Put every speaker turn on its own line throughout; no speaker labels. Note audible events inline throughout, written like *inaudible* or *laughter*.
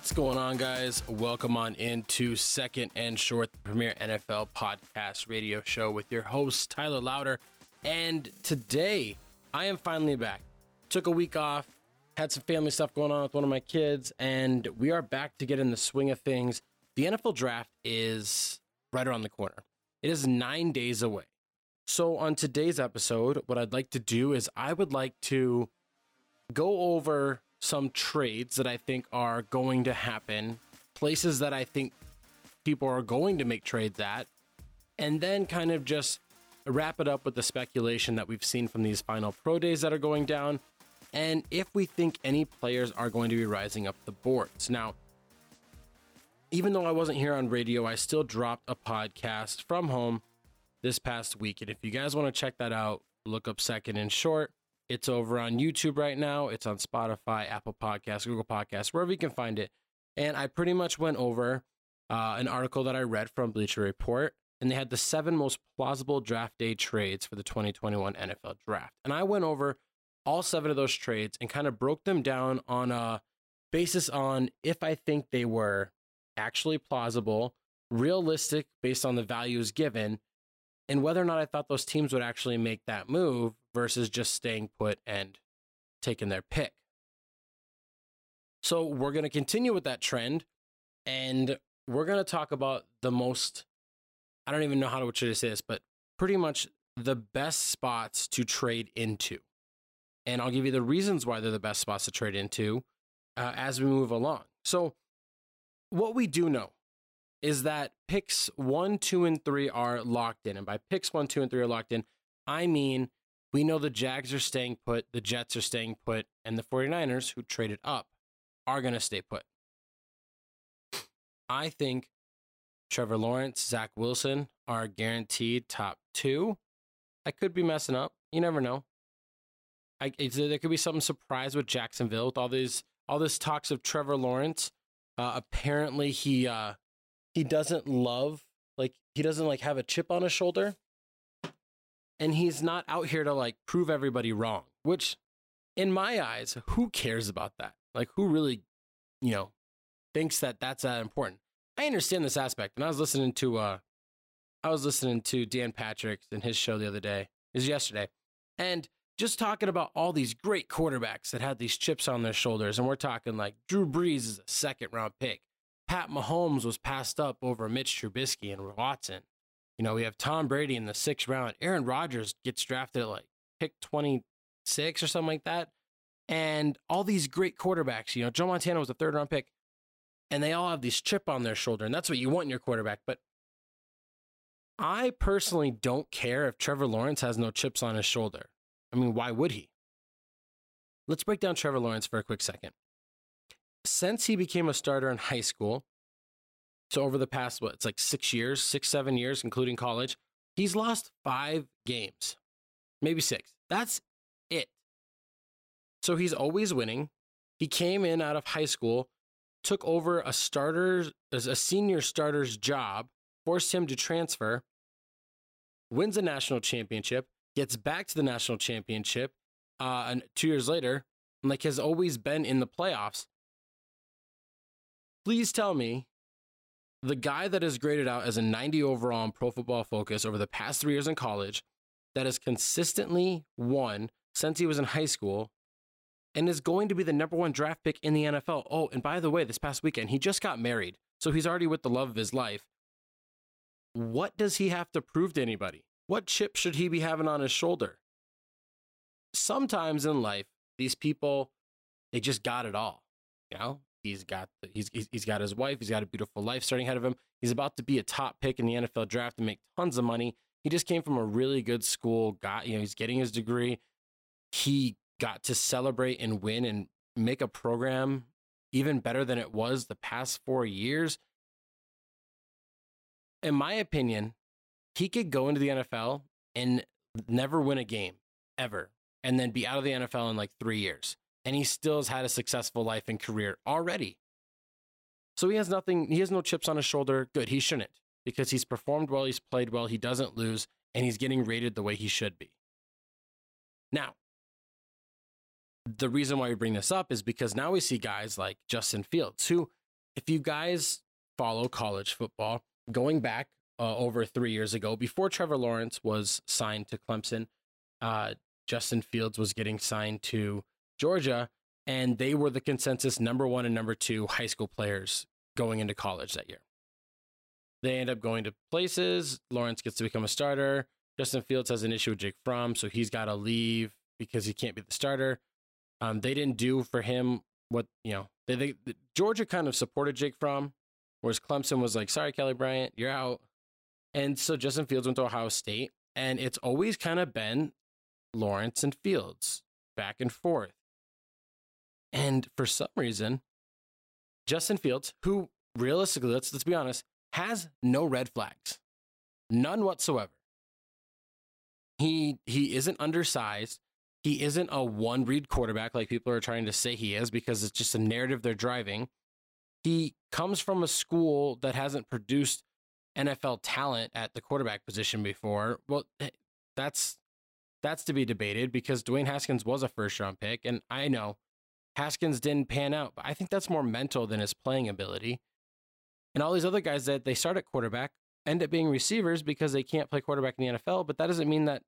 What's going on, guys? Welcome on into Second and Short, the premier NFL podcast radio show with your host, Tyler Louder. And today, I am finally back. Took a week off, had some family stuff going on with one of my kids, and we are back to get in the swing of things. The NFL draft is right around the corner, it is nine days away. So, on today's episode, what I'd like to do is I would like to go over some trades that I think are going to happen, places that I think people are going to make trades at, and then kind of just wrap it up with the speculation that we've seen from these final pro days that are going down, and if we think any players are going to be rising up the boards. Now, even though I wasn't here on radio, I still dropped a podcast from home this past week. And if you guys want to check that out, look up Second and Short. It's over on YouTube right now. It's on Spotify, Apple Podcasts, Google Podcasts, wherever you can find it. And I pretty much went over uh, an article that I read from Bleacher Report, and they had the seven most plausible draft day trades for the 2021 NFL Draft. And I went over all seven of those trades and kind of broke them down on a basis on if I think they were actually plausible, realistic based on the values given, and whether or not I thought those teams would actually make that move versus just staying put and taking their pick. So we're going to continue with that trend and we're going to talk about the most I don't even know how to say this, but pretty much the best spots to trade into. And I'll give you the reasons why they're the best spots to trade into uh, as we move along. So, what we do know is that picks one, two, and three are locked in. And by picks one, two, and three are locked in, I mean we know the Jags are staying put, the Jets are staying put, and the 49ers, who traded up, are going to stay put. I think Trevor Lawrence, Zach Wilson are guaranteed top two. I could be messing up. You never know. I, there could be something surprise with Jacksonville with all these all this talks of Trevor Lawrence. Uh, apparently, he uh, he doesn't love like he doesn't like have a chip on his shoulder and he's not out here to like prove everybody wrong which in my eyes who cares about that? Like who really you know thinks that that's that important? I understand this aspect and i was listening to uh i was listening to dan patrick in his show the other day is yesterday and just talking about all these great quarterbacks that had these chips on their shoulders and we're talking like drew brees is a second round pick. Pat Mahomes was passed up over Mitch Trubisky and Watson. You know, we have Tom Brady in the sixth round. Aaron Rodgers gets drafted at like pick 26 or something like that. And all these great quarterbacks, you know, Joe Montana was a third round pick, and they all have this chip on their shoulder. And that's what you want in your quarterback. But I personally don't care if Trevor Lawrence has no chips on his shoulder. I mean, why would he? Let's break down Trevor Lawrence for a quick second since he became a starter in high school, so over the past, what, it's like six years, six, seven years, including college, he's lost five games, maybe six. That's it. So he's always winning. He came in out of high school, took over a starter, a senior starter's job, forced him to transfer, wins a national championship, gets back to the national championship, uh, and two years later, and like has always been in the playoffs please tell me the guy that is graded out as a 90 overall in pro football focus over the past three years in college that has consistently won since he was in high school and is going to be the number one draft pick in the NFL. Oh, and by the way, this past weekend, he just got married. So he's already with the love of his life. What does he have to prove to anybody? What chip should he be having on his shoulder? Sometimes in life, these people, they just got it all. You know, He's got he's he's got his wife. He's got a beautiful life starting ahead of him. He's about to be a top pick in the NFL draft and make tons of money. He just came from a really good school. Got you know he's getting his degree. He got to celebrate and win and make a program even better than it was the past four years. In my opinion, he could go into the NFL and never win a game ever, and then be out of the NFL in like three years and he still has had a successful life and career already. So he has nothing, he has no chips on his shoulder. Good, he shouldn't because he's performed well, he's played well, he doesn't lose, and he's getting rated the way he should be. Now, the reason why we bring this up is because now we see guys like Justin Fields, who if you guys follow college football, going back uh, over three years ago, before Trevor Lawrence was signed to Clemson, uh, Justin Fields was getting signed to Georgia, and they were the consensus number one and number two high school players going into college that year. They end up going to places. Lawrence gets to become a starter. Justin Fields has an issue with Jake Fromm, so he's got to leave because he can't be the starter. Um, they didn't do for him what you know. They, they Georgia kind of supported Jake Fromm, whereas Clemson was like, "Sorry, Kelly Bryant, you're out." And so Justin Fields went to Ohio State, and it's always kind of been Lawrence and Fields back and forth. And for some reason, Justin Fields, who realistically, let's let's be honest, has no red flags. None whatsoever. He he isn't undersized. He isn't a one read quarterback like people are trying to say he is because it's just a narrative they're driving. He comes from a school that hasn't produced NFL talent at the quarterback position before. Well, eh, that's that's to be debated because Dwayne Haskins was a first round pick, and I know Haskins didn't pan out, but I think that's more mental than his playing ability. And all these other guys that they start at quarterback end up being receivers because they can't play quarterback in the NFL, but that doesn't mean that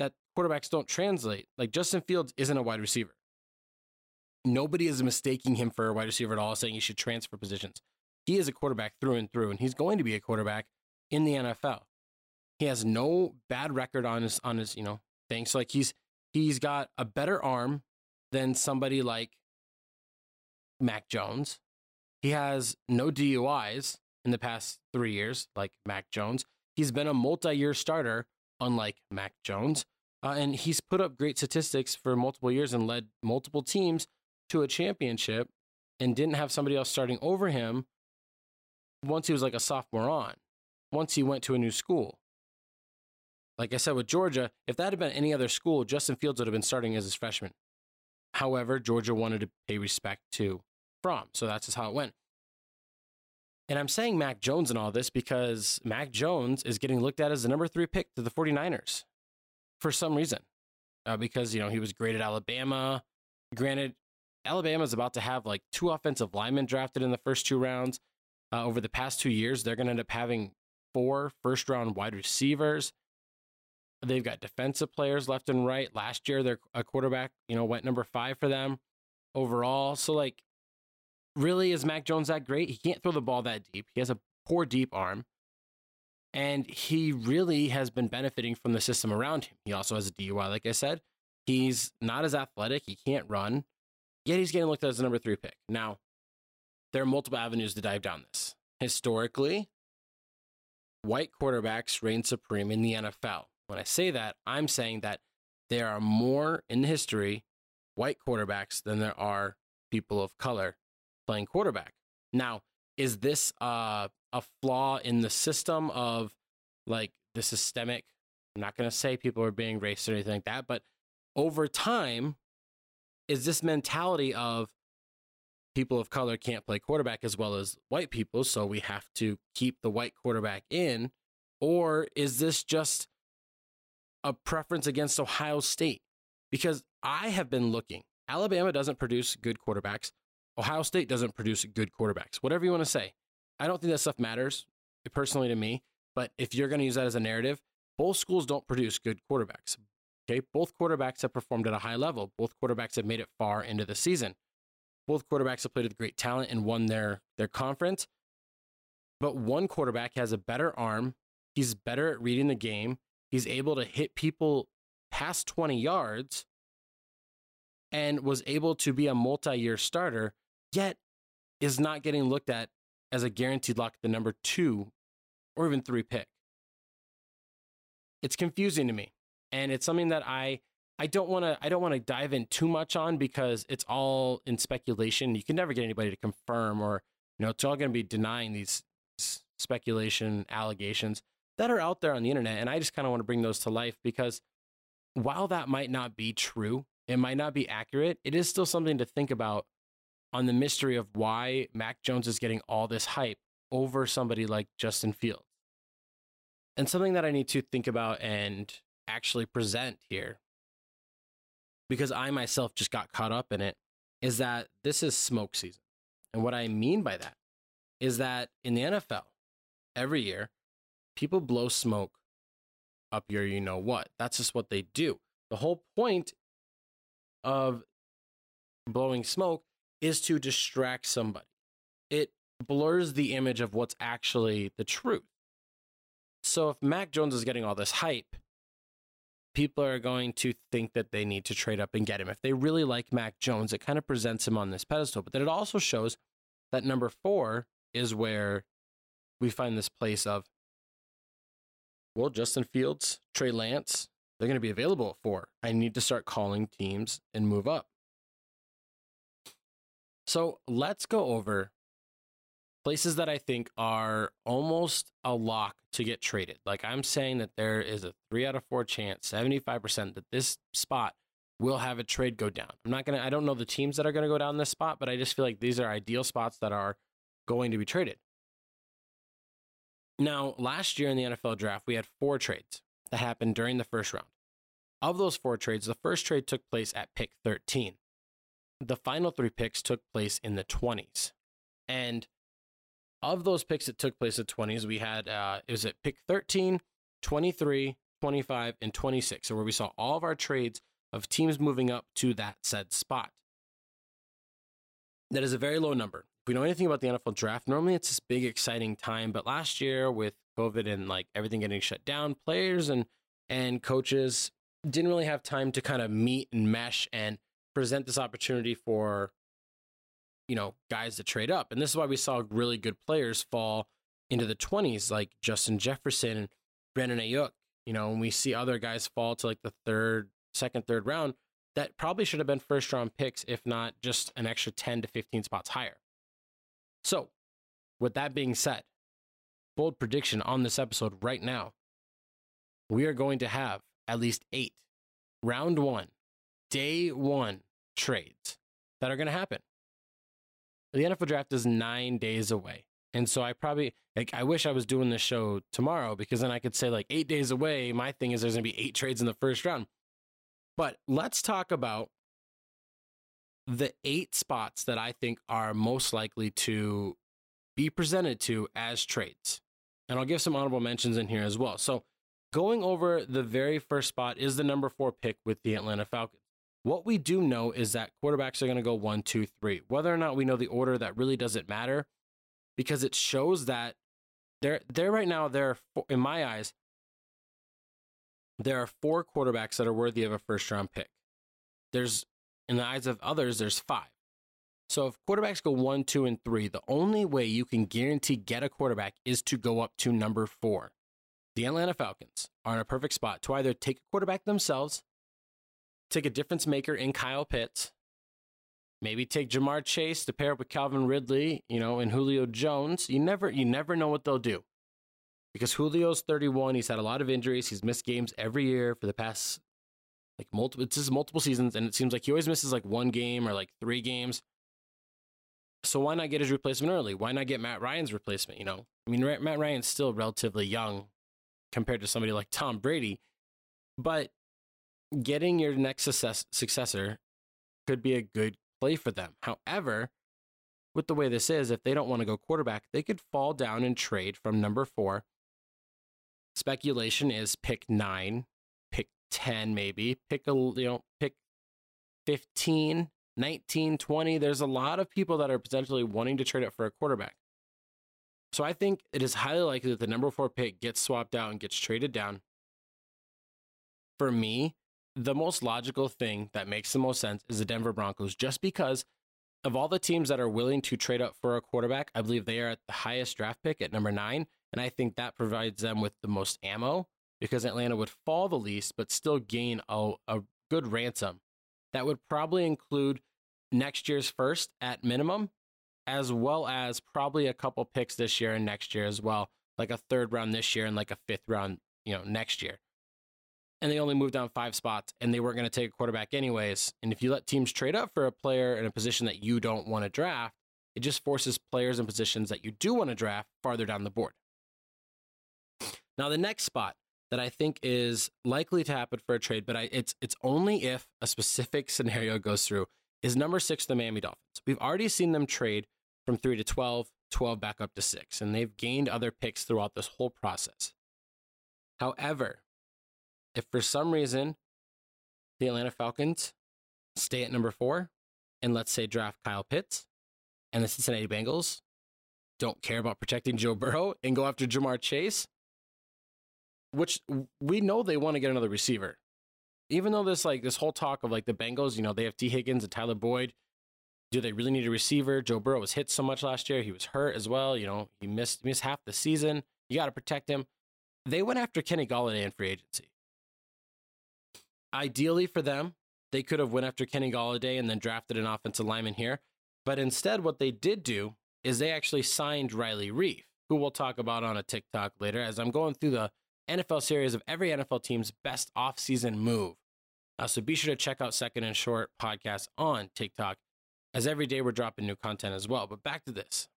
that quarterbacks don't translate. Like Justin Fields isn't a wide receiver. Nobody is mistaking him for a wide receiver at all, saying he should transfer positions. He is a quarterback through and through, and he's going to be a quarterback in the NFL. He has no bad record on his on his, you know, things. So like he's he's got a better arm than somebody like Mac Jones. He has no DUIs in the past three years, like Mac Jones. He's been a multi year starter, unlike Mac Jones. Uh, and he's put up great statistics for multiple years and led multiple teams to a championship and didn't have somebody else starting over him once he was like a sophomore on, once he went to a new school. Like I said with Georgia, if that had been any other school, Justin Fields would have been starting as his freshman. However, Georgia wanted to pay respect to Fromm. So that's just how it went. And I'm saying Mac Jones and all this because Mac Jones is getting looked at as the number three pick to the 49ers for some reason. Uh, because, you know, he was great at Alabama. Granted, Alabama is about to have like two offensive linemen drafted in the first two rounds. Uh, over the past two years, they're going to end up having four first round wide receivers. They've got defensive players left and right. Last year, their a quarterback, you know, went number five for them overall. So, like, really is Mac Jones that great? He can't throw the ball that deep. He has a poor deep arm. And he really has been benefiting from the system around him. He also has a DUI, like I said. He's not as athletic. He can't run. Yet he's getting looked at as a number three pick. Now, there are multiple avenues to dive down this. Historically, white quarterbacks reign supreme in the NFL. When I say that, I'm saying that there are more in history white quarterbacks than there are people of color playing quarterback. Now, is this uh, a flaw in the system of like the systemic? I'm not going to say people are being racist or anything like that, but over time, is this mentality of people of color can't play quarterback as well as white people, so we have to keep the white quarterback in? Or is this just a preference against Ohio State? Because I have been looking. Alabama doesn't produce good quarterbacks. Ohio State doesn't produce good quarterbacks. Whatever you want to say. I don't think that stuff matters personally to me. But if you're going to use that as a narrative, both schools don't produce good quarterbacks. Okay. Both quarterbacks have performed at a high level. Both quarterbacks have made it far into the season. Both quarterbacks have played with great talent and won their, their conference. But one quarterback has a better arm. He's better at reading the game. He's able to hit people past 20 yards and was able to be a multi year starter yet is not getting looked at as a guaranteed lock the number two or even three pick. It's confusing to me. And it's something that I I don't want to I don't want to dive in too much on because it's all in speculation. You can never get anybody to confirm or you know it's all going to be denying these speculation allegations that are out there on the internet and I just kind of want to bring those to life because while that might not be true, it might not be accurate, it is still something to think about on the mystery of why Mac Jones is getting all this hype over somebody like Justin Fields. And something that I need to think about and actually present here, because I myself just got caught up in it, is that this is smoke season. And what I mean by that is that in the NFL, every year, people blow smoke up your you know what. That's just what they do. The whole point of blowing smoke is to distract somebody. It blurs the image of what's actually the truth. So if Mac Jones is getting all this hype, people are going to think that they need to trade up and get him. If they really like Mac Jones, it kind of presents him on this pedestal. But then it also shows that number four is where we find this place of, well, Justin Fields, Trey Lance, they're going to be available at four. I need to start calling teams and move up. So let's go over places that I think are almost a lock to get traded. Like I'm saying that there is a three out of four chance, 75% that this spot will have a trade go down. I'm not going to, I don't know the teams that are going to go down this spot, but I just feel like these are ideal spots that are going to be traded. Now, last year in the NFL draft, we had four trades that happened during the first round. Of those four trades, the first trade took place at pick 13. The final three picks took place in the 20s. And of those picks that took place at 20s, we had, uh, it was at pick 13, 23, 25, and 26. So where we saw all of our trades of teams moving up to that said spot. That is a very low number. We know anything about the NFL draft, normally it's this big, exciting time. But last year with COVID and like everything getting shut down, players and and coaches didn't really have time to kind of meet and mesh and present this opportunity for you know, guys to trade up. And this is why we saw really good players fall into the 20s, like Justin Jefferson and Brandon Aiyuk. You know, when we see other guys fall to like the third, second, third round, that probably should have been first round picks, if not just an extra 10 to 15 spots higher. So, with that being said, bold prediction on this episode right now we are going to have at least eight round one, day one trades that are going to happen the NFL draft is nine days away. And so I probably like I wish I was doing this show tomorrow because then I could say like eight days away. My thing is there's gonna be eight trades in the first round. But let's talk about the eight spots that I think are most likely to be presented to as trades. And I'll give some honorable mentions in here as well. So going over the very first spot is the number four pick with the Atlanta Falcons. What we do know is that quarterbacks are going to go one, two, three. Whether or not we know the order, that really doesn't matter because it shows that there, there right now, four, in my eyes, there are four quarterbacks that are worthy of a first round pick. There's, in the eyes of others, there's five. So if quarterbacks go one, two, and three, the only way you can guarantee get a quarterback is to go up to number four. The Atlanta Falcons are in a perfect spot to either take a quarterback themselves take a difference maker in Kyle Pitts. Maybe take Ja'Marr Chase to pair up with Calvin Ridley, you know, and Julio Jones. You never you never know what they'll do. Because Julio's 31, he's had a lot of injuries, he's missed games every year for the past like multiple it's just multiple seasons and it seems like he always misses like one game or like three games. So why not get his replacement early? Why not get Matt Ryan's replacement, you know? I mean, Matt Ryan's still relatively young compared to somebody like Tom Brady, but getting your next success, successor could be a good play for them. However, with the way this is, if they don't want to go quarterback, they could fall down and trade from number four. Speculation is pick nine, 10, maybe, pick a, you know, pick 15, 19, 20. There's a lot of people that are potentially wanting to trade up for a quarterback. So I think it is highly likely that the number four pick gets swapped out and gets traded down. For me, the most logical thing that makes the most sense is the Denver Broncos, just because of all the teams that are willing to trade up for a quarterback, I believe they are at the highest draft pick at number nine. And I think that provides them with the most ammo because Atlanta would fall the least, but still gain a, a good ransom. That would probably include next year's first at minimum, as well as probably a couple picks this year and next year as well, like a third round this year and like a fifth round, you know, next year and they only moved down five spots and they weren't going to take a quarterback anyways. And if you let teams trade up for a player in a position that you don't want to draft, it just forces players in positions that you do want to draft farther down the board. Now, the next spot that I think is likely to happen for a trade, but I, it's it's only if a specific scenario goes through, is number six, the Miami Dolphins. We've already seen them trade from 3 to 12, 12 back up to 6. And they've gained other picks throughout this whole process. However, if for some reason the Atlanta Falcons stay at number 4 and let's say draft Kyle Pitts and the Cincinnati Bengals don't care about protecting Joe Burrow and go after Ja'Marr Chase, which we know they want to get another receiver. Even though this like this whole talk of like the Bengals, you know, they have Tee Higgins and Tyler Boyd. Do they really need a receiver? Joe Burrow was hit so much last year. He was hurt as well. You know, he missed missed half the season. You got to protect him. They went after Kenny Golladay in free agency. Ideally for them, they could have went after Kenny Golladay and then drafted an offensive lineman here. But instead, what they did do is they actually signed Riley Reiff, who we'll talk about on a TikTok later as I'm going through the NFL series of every NFL team's best offseason move. Uh, so be sure to check out Second and Short podcast on TikTok, as every day we're dropping new content as well. But back to this.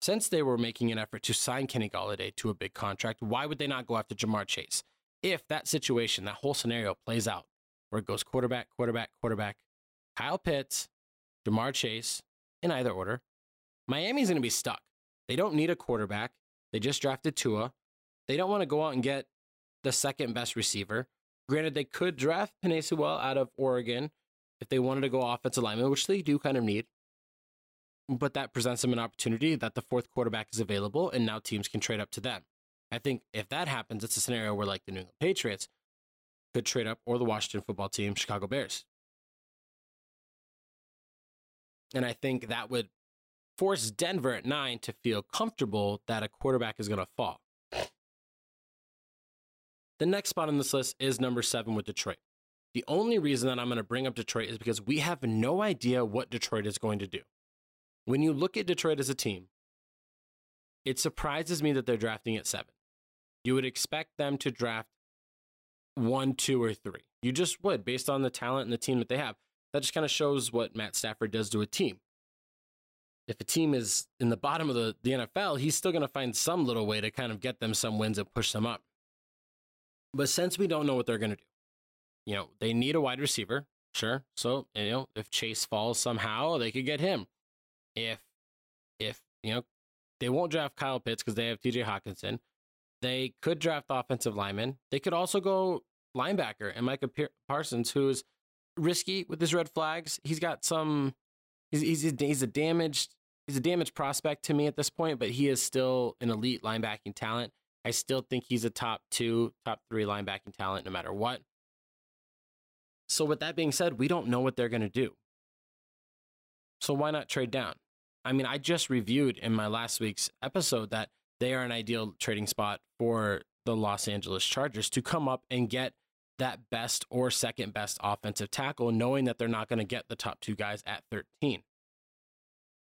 Since they were making an effort to sign Kenny Golladay to a big contract, why would they not go after Ja'Marr Chase? If that situation, that whole scenario plays out, where it goes quarterback, quarterback, quarterback, Kyle Pitts, Ja'Marr Chase, in either order, Miami's going to be stuck. They don't need a quarterback. They just drafted Tua. They don't want to go out and get the second best receiver. Granted, they could draft Penei Sewell out of Oregon if they wanted to go offensive lineman, which they do kind of need. But that presents them an opportunity that the fourth quarterback is available, and now teams can trade up to them. I think if that happens, it's a scenario where like the New England Patriots could trade up, or the Washington football team, Chicago Bears. And I think that would force Denver at nine to feel comfortable that a quarterback is going to fall. The next spot on this list is number seven with Detroit. The only reason that I'm going to bring up Detroit is because we have no idea what Detroit is going to do. When you look at Detroit as a team, it surprises me that they're drafting at seven. You would expect them to draft one, two, or three. You just would, based on the talent and the team that they have. That just kind of shows what Matt Stafford does to a team if a team is in the bottom of the, the NFL, he's still going to find some little way to kind of get them some wins and push them up. But since we don't know what they're going to do, you know, they need a wide receiver, sure. So, you know, if Chase falls somehow, they could get him. If, if, you know, they won't draft Kyle Pitts because they have TJ Hockenson, they could draft offensive lineman. They could also go linebacker and Micah Parsons, who's risky with his red flags. He's got some he's he's he's a damaged he's a damaged prospect to me at this point, but he is still an elite linebacking talent. I still think he's a top two, top three linebacking talent no matter what. So, with that being said, we don't know what they're going to do. So, why not trade down? I mean, I just reviewed in my last week's episode that they are an ideal trading spot for the Los Angeles Chargers to come up and get that best or second best offensive tackle, knowing that they're not going to get the top two guys at 13.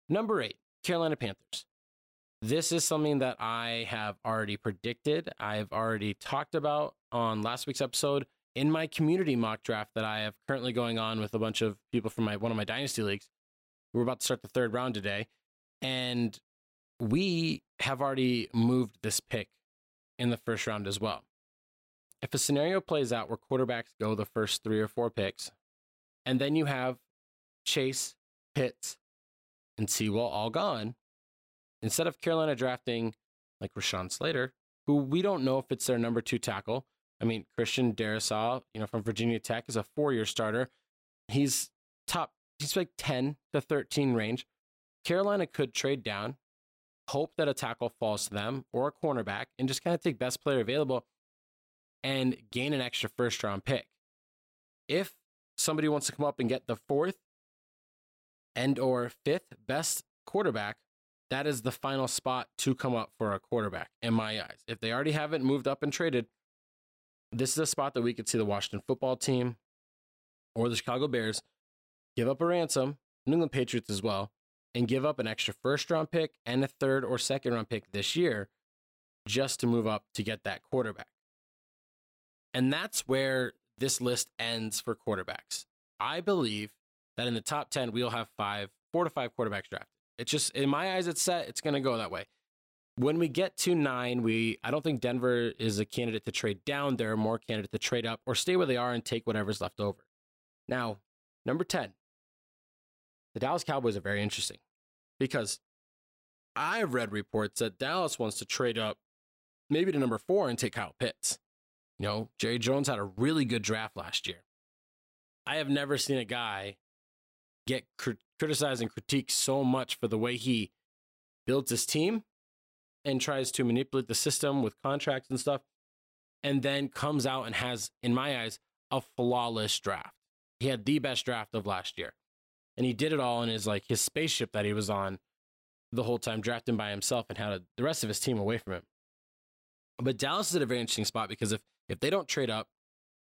Number eight, Carolina Panthers. This is something that I have already predicted. I've already talked about on last week's episode in my community mock draft that I have currently going on with a bunch of people from my one of my dynasty leagues. We're about to start the third round today, and we have already moved this pick in the first round as well if a scenario plays out where quarterbacks go the first three or four picks, and then you have Chase, Pitts, and Sewell all gone, instead of Carolina drafting like Rashawn Slater, who we don't know if it's their number two tackle. I mean, Christian Darrisaw, you know, from Virginia Tech is a four-year starter. He's top, he's like 10 to 13 range. Carolina could trade down, hope that a tackle falls to them or a cornerback, and just kind of take best player available and gain an extra first round pick. If somebody wants to come up and get the fourth and or fifth best quarterback, that is the final spot to come up for a quarterback in my eyes. If they already haven't moved up and traded, this is a spot that we could see the Washington football team or the Chicago Bears give up a ransom, New England Patriots as well, and give up an extra first round pick and a third or second round pick this year just to move up to get that quarterback. And that's where this list ends for quarterbacks. I believe that in the top 10, we'll have five, four to five quarterbacks drafted. It's just, in my eyes, it's set. It's going to go that way. When we get to nine, we I don't think Denver is a candidate to trade down. They're more candidate to trade up or stay where they are and take whatever's left over. Now, number 10, the Dallas Cowboys are very interesting. because I've read reports that Dallas wants to trade up maybe to number four and take Kyle Pitts. You know, Jerry Jones had a really good draft last year. I have never seen a guy get cr- criticized and critiqued so much for the way he builds his team and tries to manipulate the system with contracts and stuff, and then comes out and has, in my eyes, a flawless draft. He had the best draft of last year. And he did it all in his like his spaceship that he was on the whole time, drafting by himself and had a, the rest of his team away from him. But Dallas is at a very interesting spot because if if they don't trade up,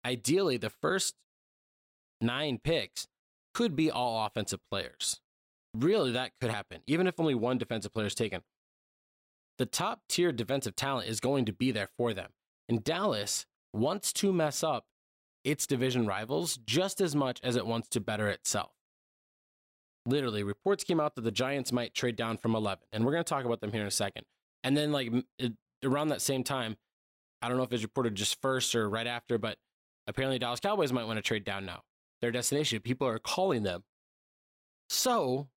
ideally the first nine picks could be all offensive players. Really, that could happen, even if only one defensive player is taken. The top tier defensive talent is going to be there for them. And Dallas wants to mess up its division rivals just as much as it wants to better itself. Literally, reports came out that the Giants might trade down from 11, and we're going to talk about them here in a second. And then, like, it, around that same time, I don't know if it's reported just first or right after, but apparently Dallas Cowboys might want to trade down now. Their destination, people are calling them. So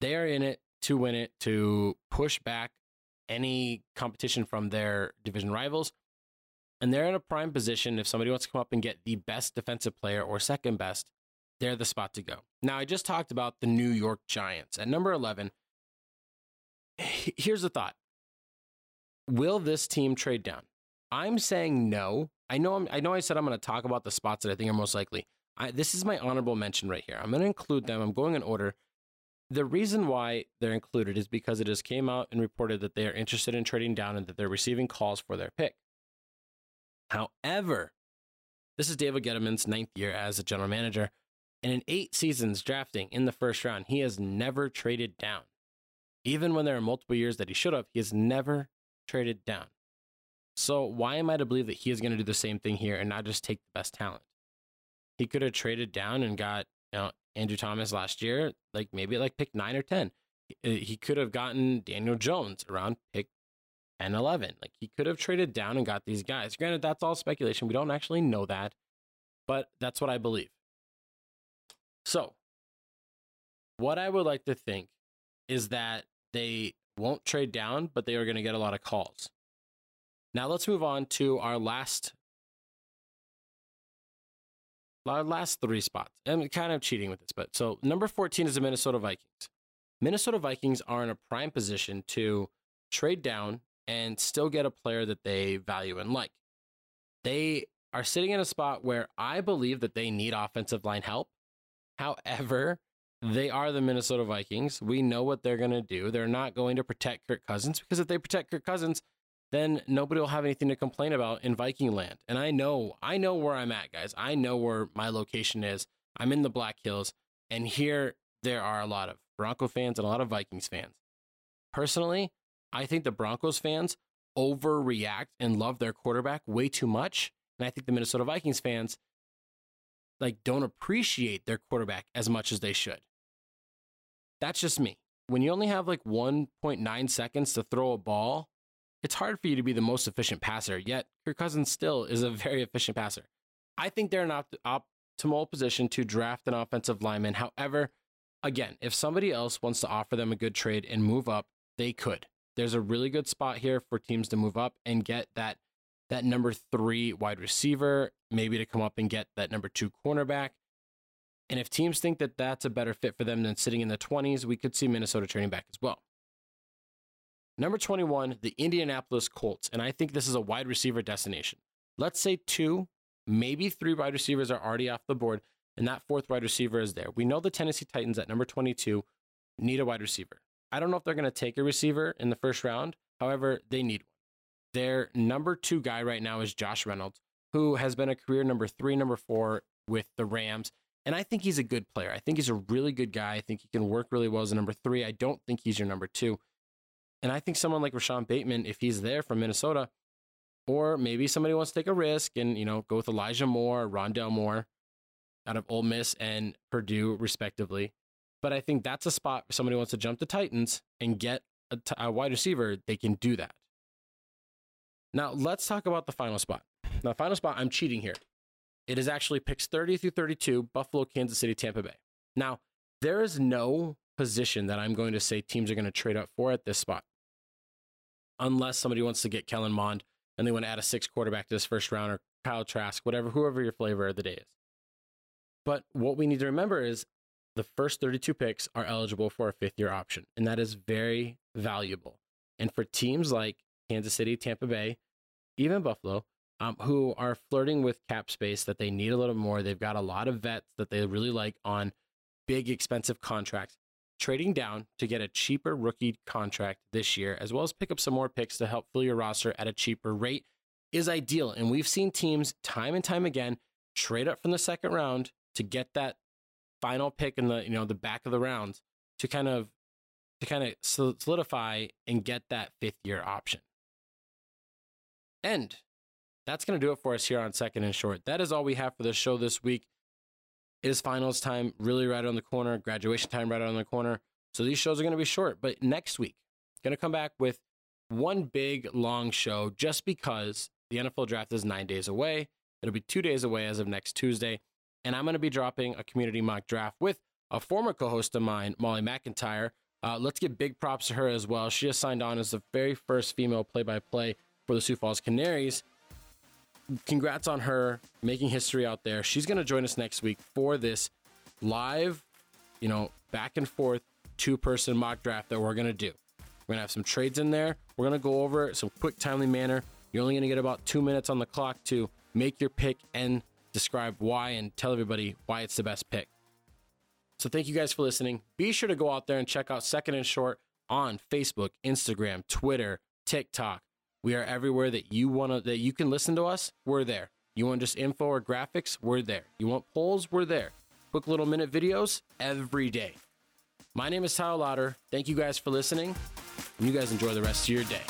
they are in it to win it, to push back any competition from their division rivals. And they're in a prime position. If somebody wants to come up and get the best defensive player or second best, they're the spot to go. Now, I just talked about the New York Giants. At number 11, here's the thought Will this team trade down? I'm saying no. I know. I'm, i know. I said I'm going to talk about the spots that I think are most likely. I, this is my honorable mention right here. I'm going to include them. I'm going in order. The reason why they're included is because it just came out and reported that they are interested in trading down and that they're receiving calls for their pick. However, this is David Gettleman's ninth year as a general manager, and in eight seasons drafting in the first round, he has never traded down. Even when there are multiple years that he should have, he has never traded down. So why am I to believe that he is going to do the same thing here and not just take the best talent? He could have traded down and got you know Andrew Thomas last year, like maybe like pick nine or ten. He uh, could have gotten Daniel Jones around pick 10, 11. Like he could have traded down and got these guys. Granted, that's all speculation. We don't actually know that, but that's what I believe. So, what I would like to think is that they won't trade down, but they are going to get a lot of calls. Now let's move on to our last our last three spots. I'm kind of cheating with this, but so number 14 is the Minnesota Vikings. Minnesota Vikings are in a prime position to trade down and still get a player that they value and like. They are sitting in a spot where I believe that they need offensive line help. However, they are the Minnesota Vikings. We know what they're going to do. They're not going to protect Kirk Cousins because if they protect Kirk Cousins, then nobody will have anything to complain about in Viking land. And I know, I know where I'm at, guys. I know where my location is. I'm in the Black Hills, and here there are a lot of Bronco fans and a lot of Vikings fans. Personally, I think the Broncos fans overreact and love their quarterback way too much. And I think the Minnesota Vikings fans like don't appreciate their quarterback as much as they should. That's just me. When you only have like 1.9 seconds to throw a ball, it's hard for you to be the most efficient passer. Yet Kirk Cousins still is a *laughs* very efficient passer. I think they're an optimal position to draft an offensive lineman. However, again, if somebody else wants to offer them a good trade and move up, they could there's a really good spot here for teams to move up and get that that number three wide receiver, maybe to come up and get that number two cornerback. And if teams think that that's a better fit for them than sitting in the 20s, we could see Minnesota turning back as well. Number 21, the Indianapolis Colts. And I think this is a wide receiver destination. Let's say two, maybe three wide receivers are already off the board, and that fourth wide receiver is there. We know the Tennessee Titans at number 22 need a wide receiver. I don't know if they're going to take a receiver in the first round. However, they need one. Their number two guy right now is Josh Reynolds, who has been a career number three, number four with the Rams. And I think he's a good player. I think he's a really good guy. I think he can work really well as a number three. I don't think he's your number two. And I think someone like Rashawn Bateman, if he's there from Minnesota, or maybe somebody wants to take a risk and, you know, go with Elijah Moore, Rondell Moore out of Ole Miss and Purdue, respectively. But I think that's a spot somebody wants to jump the Titans and get a, t- a wide receiver, they can do that. Now, let's talk about the final spot. Now final spot, I'm cheating here. It is actually picks 30 through 32 Buffalo, Kansas City, Tampa Bay. Now, there is no position that I'm going to say teams are going to trade up for at this spot. Unless somebody wants to get Kellen Mond and they want to add a six quarterback to this first round or Kyle Trask, whatever, whoever your flavor of the day is. But what we need to remember is the first 32 picks are eligible for a fifth year option, and that is very valuable. And for teams like Kansas City, Tampa Bay, even Buffalo, um, who are flirting with cap space that they need a little more, they've got a lot of vets that they really like on big, expensive contracts. Trading down to get a cheaper rookie contract this year, as well as pick up some more picks to help fill your roster at a cheaper rate, is ideal. And we've seen teams time and time again trade up from the second round to get that final pick in the you know the back of the rounds to kind of to kind of solidify and get that fifth year option. And that's going to do it for us here on Second and Short. That is all we have for the show this week. It is finals time, really right on the corner, graduation time right on the corner. So these shows are going to be short. But next week, going to come back with one big long show just because the NFL draft is nine days away. It'll be two days away as of next Tuesday and I'm going to be dropping a community mock draft with a former co-host of mine, Molly McIntyre. Uh, let's give big props to her as well. She has signed on as the very first female play-by-play for the Sioux Falls Canaries. Congrats on her making history out there. She's going to join us next week for this live, you know, back and forth two-person mock draft that we're going to do. We're going to have some trades in there. We're going to go over some quick, timely manner. You're only going to get about two minutes on the clock to make your pick and describe why and tell everybody why it's the best pick. So thank you guys for listening. Be sure to go out there and check out Second and Short on Facebook, Instagram, Twitter, TikTok. We are everywhere that you want to that you can listen to us. We're there. You want just info or graphics? We're there. You want polls? We're there. Quick little minute videos every day. My name is Tyler Lauder. Thank you guys for listening, and you guys enjoy the rest of your day.